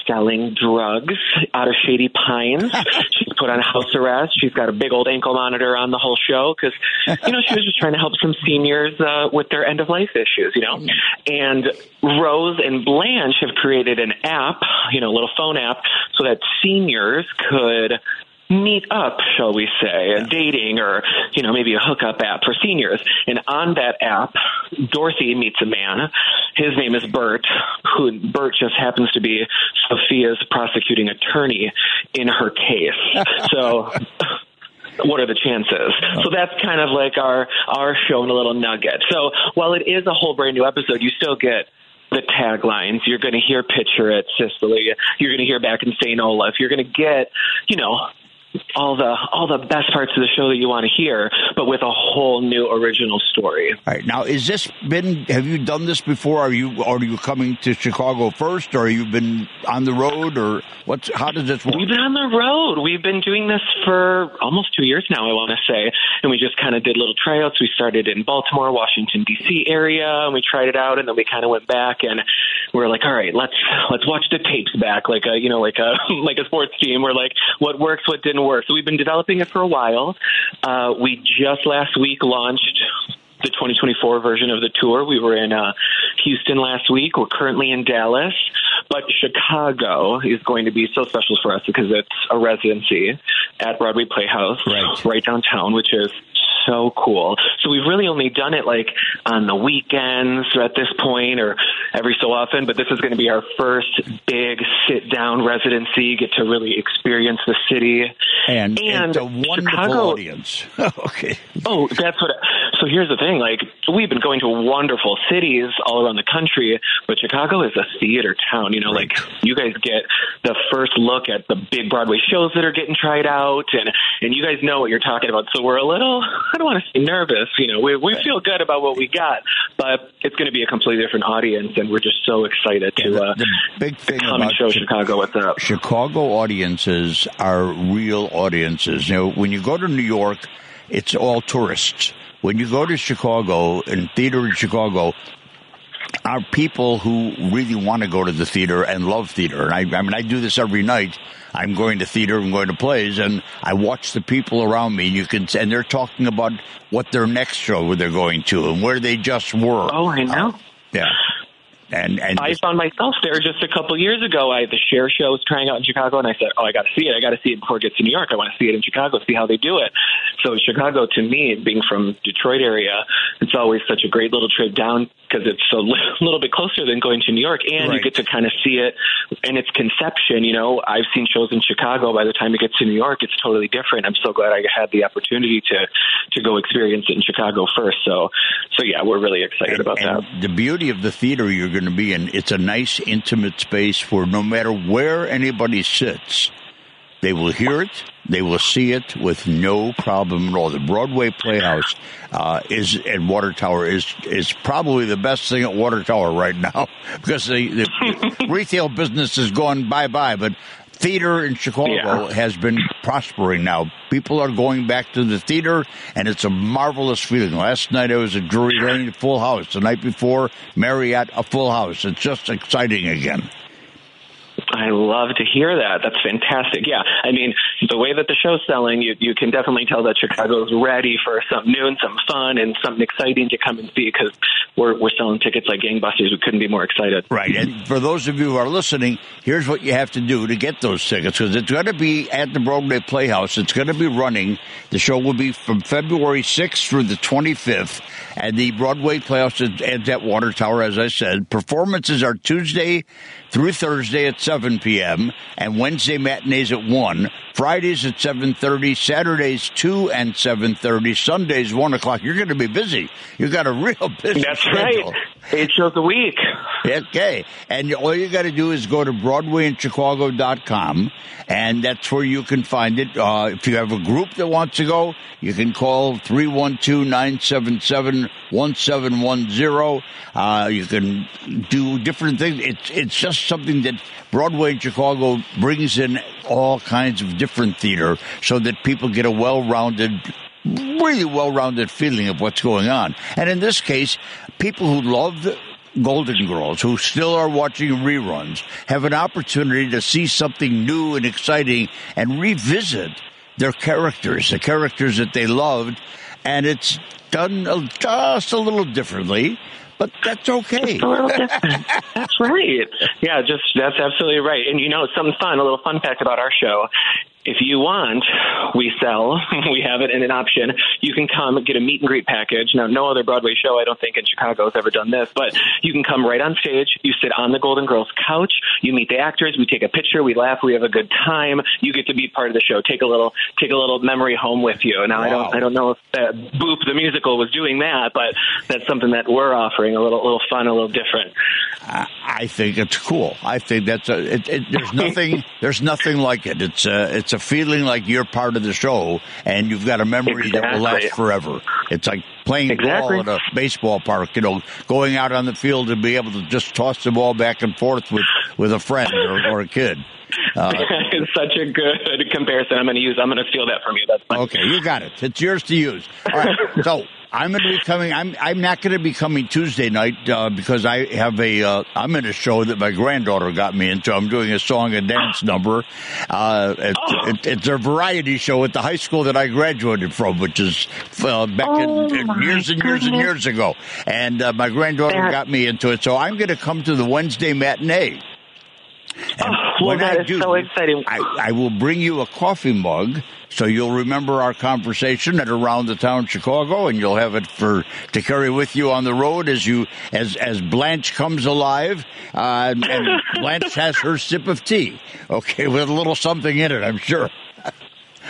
selling drugs out of Shady Pines. She's put on house arrest. She's got a big old ankle monitor on the whole show because, you know, she was just trying to help some seniors uh, with their end of life issues, you know. And Rose and Blanche have created an app, you know, a little phone app, so that seniors could meet up, shall we say, a dating or, you know, maybe a hookup app for seniors. And on that app, Dorothy meets a man. His name is Bert, who Bert just happens to be Sophia's prosecuting attorney in her case. So what are the chances? So that's kind of like our our show in a little nugget. So while it is a whole brand new episode, you still get the taglines. You're going to hear "Picture at Sicily. You're going to hear back in St. Olaf. You're going to get, you know, all the all the best parts of the show that you want to hear, but with a whole new original story. All right, now is this been? Have you done this before? Are you are you coming to Chicago first, or you've been on the road, or what's? How does this work? We've been on the road. We've been doing this for almost two years now, I want to say. And we just kind of did little tryouts. We started in Baltimore, Washington D.C. area, and we tried it out, and then we kind of went back and we were like, all right, let's let's watch the tapes back, like a you know like a like a sports team. We're like, what works, what didn't work. So we've been developing it for a while. Uh, we just last week launched the 2024 version of the tour. We were in uh, Houston last week. We're currently in Dallas, but Chicago is going to be so special for us because it's a residency at Broadway Playhouse, right, downtown, which is so cool. So we've really only done it like on the weekends at this point or every so often, but this is going to be our first big sit down residency, get to really experience the city. And, and a wonderful Chicago, audience. okay. Oh, that's what. So here's the thing: like we've been going to wonderful cities all around the country, but Chicago is a theater town. You know, like you guys get the first look at the big Broadway shows that are getting tried out, and and you guys know what you're talking about. So we're a little, I don't want to say nervous. You know, we we feel good about what we got, but it's going to be a completely different audience, and we're just so excited to uh, big thing come and about show Chi- Chicago what's up. Chicago audiences are real audiences. You know, when you go to New York, it's all tourists. When you go to Chicago and theater in Chicago, are people who really want to go to the theater and love theater. And I, I mean, I do this every night. I'm going to theater, I'm going to plays, and I watch the people around me. And you can, and they're talking about what their next show they're going to and where they just were. Oh, I know. Uh, yeah, and and I found myself there just a couple years ago. I the Cher show was trying out in Chicago, and I said, "Oh, I got to see it. I got to see it before it gets to New York. I want to see it in Chicago, see how they do it." So Chicago, to me, being from Detroit area, it's always such a great little trip down because it's a little bit closer than going to New York, and you get to kind of see it in its conception. You know, I've seen shows in Chicago. By the time it gets to New York, it's totally different. I'm so glad I had the opportunity to to go experience it in Chicago first. So, so yeah, we're really excited about that. The beauty of the theater you're going to be in, it's a nice, intimate space where no matter where anybody sits, they will hear it, they will see it with no problem at all. The Broadway Playhouse uh, is at Water Tower is is probably the best thing at Water Tower right now because the, the retail business has gone bye bye, but. Theater in Chicago has been prospering now. People are going back to the theater, and it's a marvelous feeling. Last night I was at Drury Lane, full house. The night before, Marriott, a full house. It's just exciting again. I love to hear that. That's fantastic. Yeah, I mean, the way that the show's selling, you you can definitely tell that Chicago's ready for something new and some fun and something exciting to come and see because we're we're selling tickets like gangbusters. We couldn't be more excited. Right. And for those of you who are listening, here's what you have to do to get those tickets because it's going to be at the Broadway Playhouse. It's going to be running. The show will be from February 6th through the 25th at the Broadway Playhouse at, at Water Tower, as I said. Performances are Tuesday through Thursday at 7 p.m. and Wednesday matinees at 1. Fridays at 7.30, Saturdays 2 and 7.30, Sundays 1 o'clock. You're going to be busy. You've got a real busy That's schedule. right. Eight shows a week. Okay. And all you got to do is go to BroadwayInChicago.com, and that's where you can find it. Uh, if you have a group that wants to go, you can call 312 977 1710. Uh, You can do different things. It's, it's just something that Broadway in Chicago brings in all kinds of different theater so that people get a well rounded really well-rounded feeling of what's going on. And in this case, people who love Golden Girls, who still are watching reruns, have an opportunity to see something new and exciting and revisit their characters, the characters that they loved, and it's done just a little differently. But that's okay. a little different. That's right. Yeah, just that's absolutely right. And you know, something fun, a little fun fact about our show. If you want, we sell. We have it in an option. You can come get a meet and greet package. Now, no other Broadway show, I don't think, in Chicago has ever done this, but you can come right on stage. You sit on the Golden Girls couch. You meet the actors. We take a picture. We laugh. We have a good time. You get to be part of the show. Take a little, take a little memory home with you. Now, I don't, I don't know if uh, Boop the musical was doing that, but that's something that we're offering. A little, little fun, a little different. I I think it's cool. I think that's a. It, it, there's nothing. there's nothing like it. It's a. It's a feeling like you're part of the show, and you've got a memory that will last forever. It's like playing Exactly. ball at a baseball park. You know, going out on the field and be able to just toss the ball back and forth with with a friend or, or a kid. Uh, it's such a good comparison. I'm going to use. I'm going to steal that from you. That's fine. Okay, you got it. It's yours to use. All right. So I'm going to be coming. I'm I'm not going to be coming Tuesday night uh, because I have a. Uh, I'm in a show that my granddaughter got me into. I'm doing a song and dance number. Uh, it, it, it's a variety show at the high school that I graduated from, which is uh, back Oh, in, years and years and years ago. And uh, my granddaughter That- got me into it, so I'm going to come to the Wednesday matinee. And Oh, well, that I is do, so exciting. I, I will bring you a coffee mug so you'll remember our conversation at around the town Chicago and you'll have it for to carry with you on the road as you as as Blanche comes alive uh, and Blanche has her sip of tea okay with a little something in it I'm sure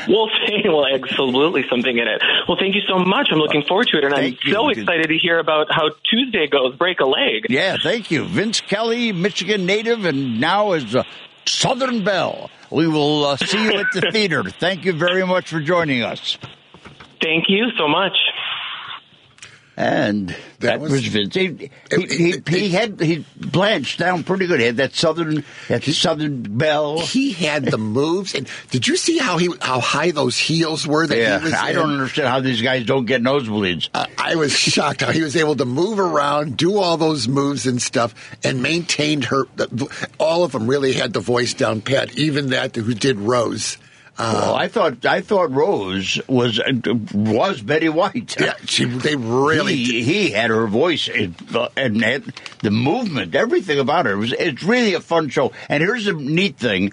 Well, well, absolutely something in it. Well, thank you so much. I'm looking forward to it, and I'm Thank you. so excited to hear about how Tuesday goes. Break a leg. yeah thank you Vince Kelly Michigan native and now is a Southern Belle. We will uh, see you at the theater. Thank you very much for joining us. Thank you so much. And that, was- was, Vince. He, he, he, he had he blanched down pretty good. He had that southern that southern bell. He had the moves, and did you see how he how high those heels were? That Yeah, he was I in? don't understand how these guys don't get nosebleeds. Uh, I was shocked how he was able to move around, do all those moves and stuff, and maintained her. the- All of them really had the voice down pat. Even that who did Rose. Well, I thought I thought Rose was was Betty White. Yeah, she. They really. he, he had her voice and, and the movement, everything about her. It was, it's really a fun show. And here's the neat thing: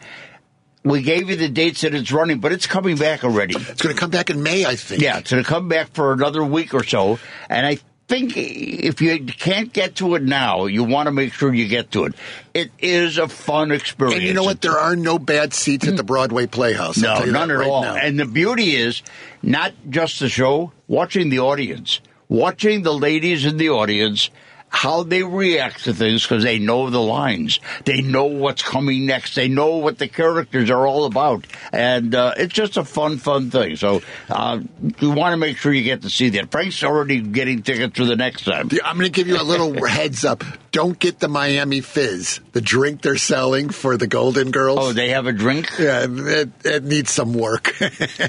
we gave you the dates that it's running, but it's coming back already. It's going to come back in May, I think. Yeah, it's going to come back for another week or so. And I think if you can't get to it now, you want to make sure you get to it. It is a fun experience. And you know what? There are no bad seats at the hmm. Broadway Playhouse. I'll No, none at right all. now. And the beauty is not just the show, watching the audience, watching the ladies in the audience. How they react to things because they know the lines, they know what's coming next, they know what the characters are all about, and uh, it's just a fun, fun thing. So uh, you want to make sure you get to see that. Frank's already getting tickets for the next time. I'm going to give you a little heads up. Don't get the Miami Fizz, the drink they're selling for the Golden Girls. Oh, they have a drink. Yeah, it, it needs some work.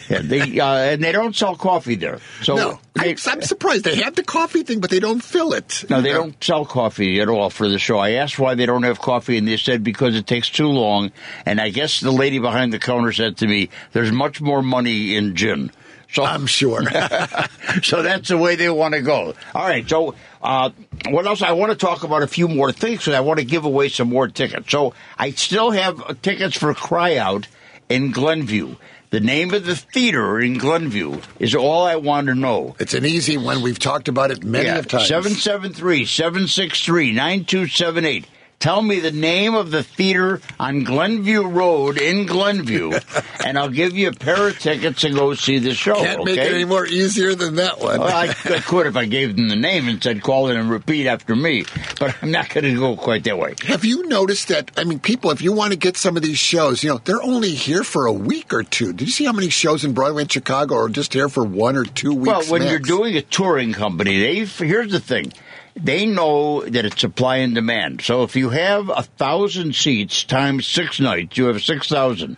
Yeah, they uh, and they don't sell coffee there. So no, they, I'm, I'm surprised they have the coffee thing, but they don't fill it. No, they know? don't sell coffee at all for the show. I asked why they don't have coffee, and they said because it takes too long. And I guess the lady behind the counter said to me, "There's much more money in gin." So I'm sure. so that's the way they want to go. All right. So uh, what else? I want to talk about a few more things because I want to give away some more tickets. So I still have tickets for Cry Out in Glenview. The name of the theater in Glenview is all I want to know. It's an easy one. We've talked about it many of times. 773 763 9278. Tell me the name of the theater on Glenview Road in Glenview, and I'll give you a pair of tickets to go see the show. Can't okay? make it any more easier than that one. Well, I, I could if I gave them the name and said call in and repeat after me, but I'm not going to go quite that way. Have you noticed that? I mean, people, if you want to get some of these shows, you know, they're only here for a week or two. Did you see how many shows in Broadway in Chicago are just here for one or two weeks? Well, when max? you're doing a touring company, they here's the thing. They know that it's supply and demand. So if you have a thousand seats times six nights, you have six thousand.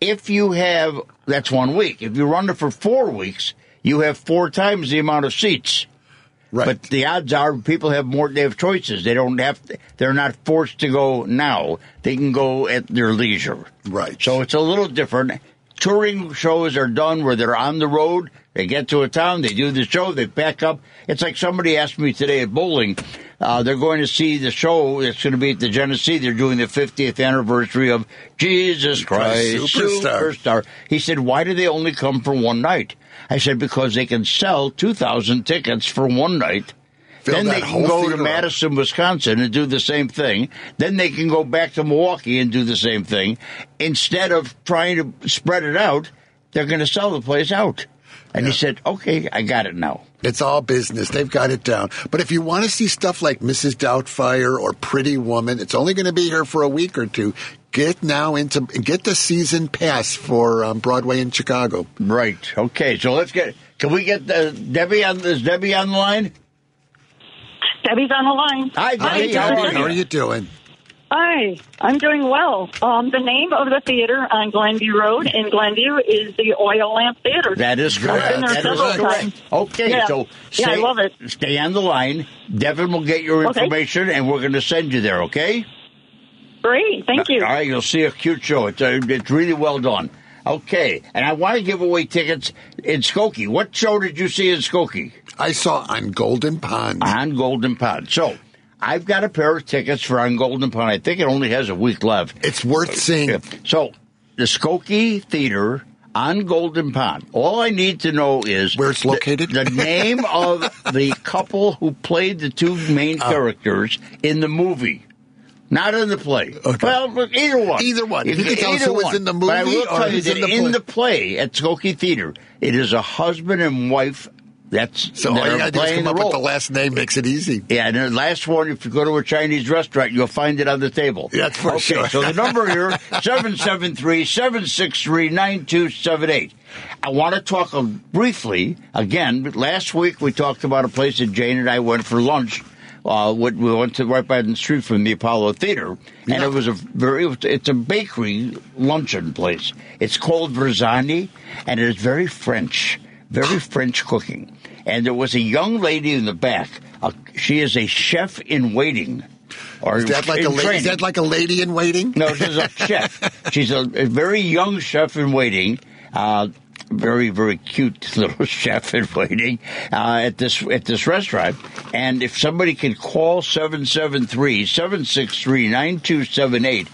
If you have that's one week. If you run it for four weeks, you have four times the amount of seats. right. But the odds are people have more. They have choices. They don't have. To, they're not forced to go now. They can go at their leisure. Right. So it's a little different. Touring shows are done where they're on the road. They get to a town. They do the show. They pack up. It's like somebody asked me today at bowling. Uh, they're going to see the show. It's going to be at the Genesee. They're doing the 50th anniversary of Jesus Christ Superstar. Superstar. He said, "Why do they only come for one night?" I said, "Because they can sell 2,000 tickets for one night." Fill then they can go to theater up. Madison, Wisconsin and do the same thing. Then they can go back to Milwaukee and do the same thing. Instead of trying to spread it out, they're going to sell the place out. And he said, okay, I got it now. It's all business. They've got it down. But if you want to see stuff like Mrs. Doubtfire or Pretty Woman, it's only going to be here for a week or two. Get now into get the season pass for um, Broadway in Chicago. Right. Okay. So let's get, can we get the, Debbie on, is Debbie on the line? Debbie's on the line. Hi, Hi, Debbie. How Debbie. are How are you? you doing? Hi, I'm doing well. Um, the name of the theater on Glenview Road in Glenview is the Oil Lamp Theater. That is correct. been there That is several correct. times. Okay, Yeah. so Yeah, I stay, love it. stay on the line. Devin will get your Okay. information, and we're going to send you there. Okay? Great, thank you. All right, you'll see a cute show. It's uh, it's really well done. Okay, and I want to give away tickets in Skokie. What show did you see in Skokie? I saw on Golden Pond. On Golden Pond. So I've got a pair of tickets for on Golden Pond. I think it only has a week left. It's worth seeing. So the Skokie Theater on Golden Pond. All I need to know is Where it's located? The, name of the couple who played the two main Oh. characters in the movie. Not in the play. Okay. Well, either one. Either one. You can tell us Either who was one. in the But I movie will or tell you who's that in the in play. the play at Skokie Theater, it is a husband and wife. That's So all you got to do is come up the with the last name. Makes it easy. Yeah, and the last one, if you go to a Chinese restaurant, you'll find it on the table. That's for okay, sure. So the number here, 773-763-9278. I want to talk briefly, again, last week we talked about a place that Jane and I went for lunch. Uh, we we went to right by the street from the Apollo Theater, and Yeah. it was a very, it's a bakery luncheon place. It's called Verzani, and it is very French, very French cooking. And there was a young lady in the back. Uh, she is a chef in waiting. Or Is that like a lady? Is that like a lady in waiting? No, she's a chef. She's a, a very young chef in waiting. Uh, very, very cute little chef in waiting uh, at this at this restaurant. And if somebody can call 773-763-9278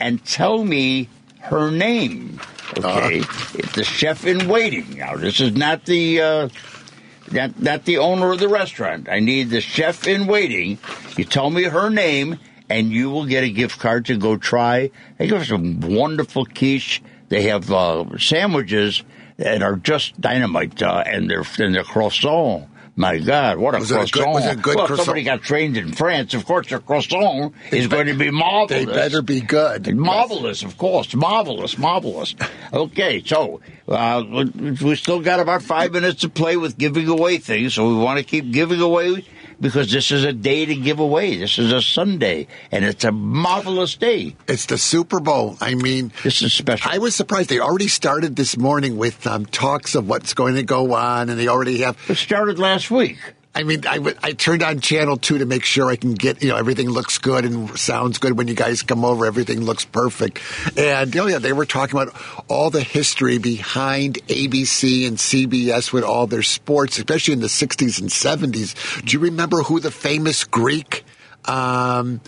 and tell me her name, okay? It's the chef in waiting. Now, this is not the. Uh, not, not the owner of the restaurant. I need the chef in waiting. You tell me her name, and you will get a gift card to go try. They have some wonderful quiche. They have uh, sandwiches that are just dynamite, uh, and their and their croissant. My God, what a Was it a good- croissant! was it a good well, croissant? somebody got trained in France. Of course, their croissant is going to be marvelous. They better be good. Marvelous, of course. Marvelous, marvelous. Okay, so uh, we still got about five minutes to play with giving away things, so we want to keep giving away because this is a day to give away. This is a Sunday, and it's a marvelous day. It's the Super Bowl. I mean, this is special. I was surprised. They already started this morning with um, talks of what's going to go on, and they already have. It started last week. I mean, I, turned on channel two to make sure I can get, you know, everything looks good and sounds good when you guys come over. Everything looks perfect. And, oh, yeah, they were talking about all the history behind ABC and CBS with all their sports, especially in the 60s and 70s. Do you remember who the famous Greek, um,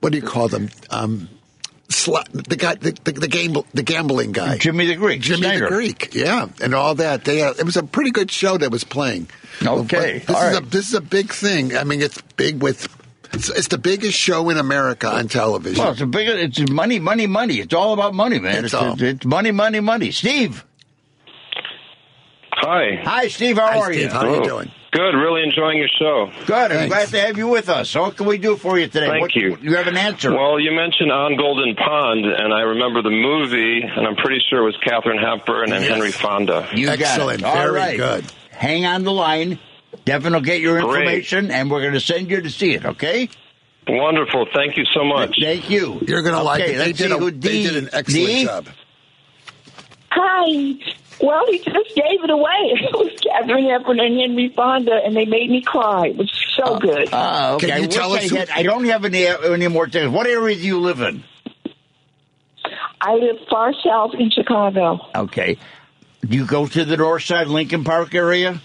what do you call them? Um, sla- the guy, the, the, the game, the gambling guy, Jimmy the Greek, Jimmy Snyder. the Greek, yeah, and all that. They, uh, it was a pretty good show that was playing. Okay, But this all is a this is a big thing. I mean, it's big with. It's, it's the biggest show in America on television. Well, it's a big. It's money, money, money. It's all about money, man. It's It's, all- it's money, money, money. Steve. Hi. Hi, Steve. How Hi, are Steve. you? How are you doing? Good. Really enjoying your show. Good. I'm glad to have you with us. So what can we do for you today? Thank What- you. You have an answer. Well, you mentioned On Golden Pond, and I remember the movie, and I'm pretty sure it was Katharine Hepburn and Yes. Henry Fonda. you got it. Excellent. All Very right. good. Hang on the line. Devin will get your Great. information, and we're going to send you to see it. Okay? Wonderful. Thank you so much. Thank you. You're going to like it. They let's did, see a, who they did an excellent D? job. Hi. Well, he just gave it away. It was Katharine Hepburn and Henry Fonda, and they made me cry. It was so good. Ah, okay. Can you I tell us I, had, I don't have any any more things. What area do you live in? I live far south in Chicago. Okay. Do you go to the north side Lincoln Park area?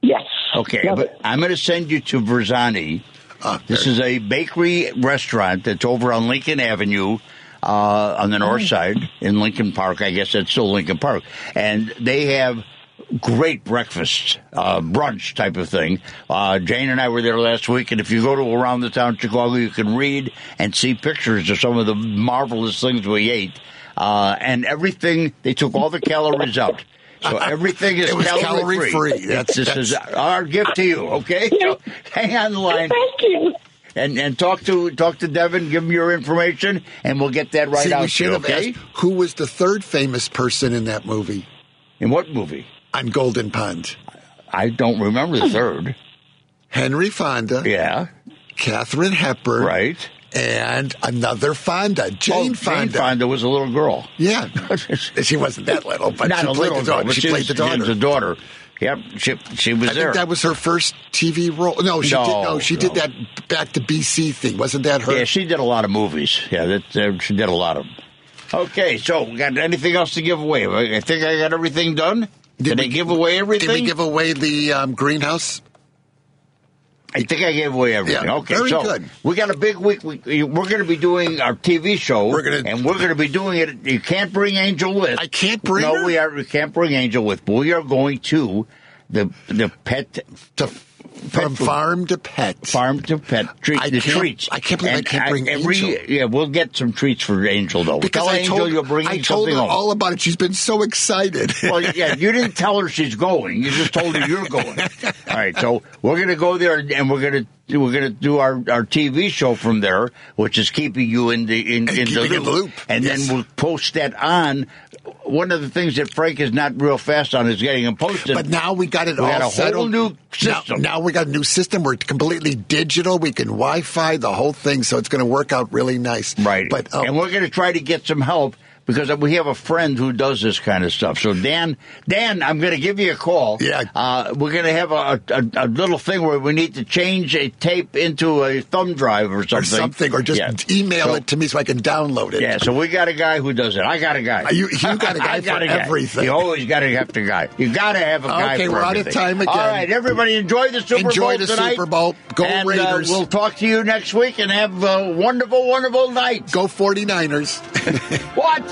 Yes. Okay, Love but it. I'm going to send you to Verzani. Ah, This is a bakery restaurant that's over on Lincoln Avenue uh, on the north side in Lincoln Park. I guess that's still Lincoln Park. And they have great breakfast, uh, brunch type of thing. Uh, Jane and I were there last week, and if you go to around the town of Chicago, you can read and see pictures of some of the marvelous things we ate. Uh, and everything, they took all the calories out. So everything is was calorie free. calorie-free. That's- this is our gift to you. Okay, hang on the line Thank you. And and talk to talk to Devin. Give him your information, and we'll get that right See, out we should have Okay. asked who was the third famous person in that movie In what movie? on Golden Pond. I don't remember the third. Henry Fonda, Yeah, Katharine Hepburn, right. and another Fonda, Jane oh, Jane Fonda. Fonda was a little girl. Yeah, she wasn't that little, but Not she a played little the daughter. but she played the daughter. She the daughter. Yep, she she was I there. think that was her first TV role. No, she No, did. No, she did that back to BC thing. Wasn't that her? yeah, she did a lot of movies. Yeah, that uh, she did a lot of them. Okay, so we got anything else to give away? I think I got everything done. Did, I we- give away everything? Did we give away the um, greenhouse? I think I gave away everything. Yeah, okay, very so good. we got a big week. We, we're going to be doing our TV show. We're gonna- and we're going to be doing it. You can't bring Angel with. I can't bring No, her? we are. We can't bring Angel with. But we are going to the the pet To, from food. farm to pet. farm to pet treat I the treats. I can't believe I can't bring every, Angel. Yeah, we'll get some treats for Angel though. Because Tell I Angel told, you're bringing I told her home. all about it. She's been so excited. Well, yeah, you didn't tell her she's going. You just told her you're going. All right, so we're going to go there and we're going to we're going to do our, our TV show from there, which is keeping you in the in, in, the, in the loop. loop, and yes. then we'll post that on. One of the things that Frank is not real fast on is getting them posted. But now we got it We all got a whole settled. new Now- system. Now, we got a new system. We're completely digital. We can Wi-Fi the whole thing, so it's going to work out really nice. Right. But um, and we're going to try to get some help because we have a friend who does this kind of stuff. So Dan, Dan, I'm going to give you a call. Yeah. Uh, we're going to have a, a, a little thing where we need to change a tape into a thumb drive or something. or something, or just Yeah. email So- it to me so I can download it. Yeah, so we got a guy who does it. I got a guy. Uh, you- you got a guy for a guy. You always got to have a guy. You got to have a guy. Okay, we're out of time again. All right, everybody, enjoy the Super Enjoy Bowl Enjoy the tonight. Super Bowl. Go and, Raiders. Uh, we'll talk to you next week and have a wonderful, wonderful night. Go 49ers. What?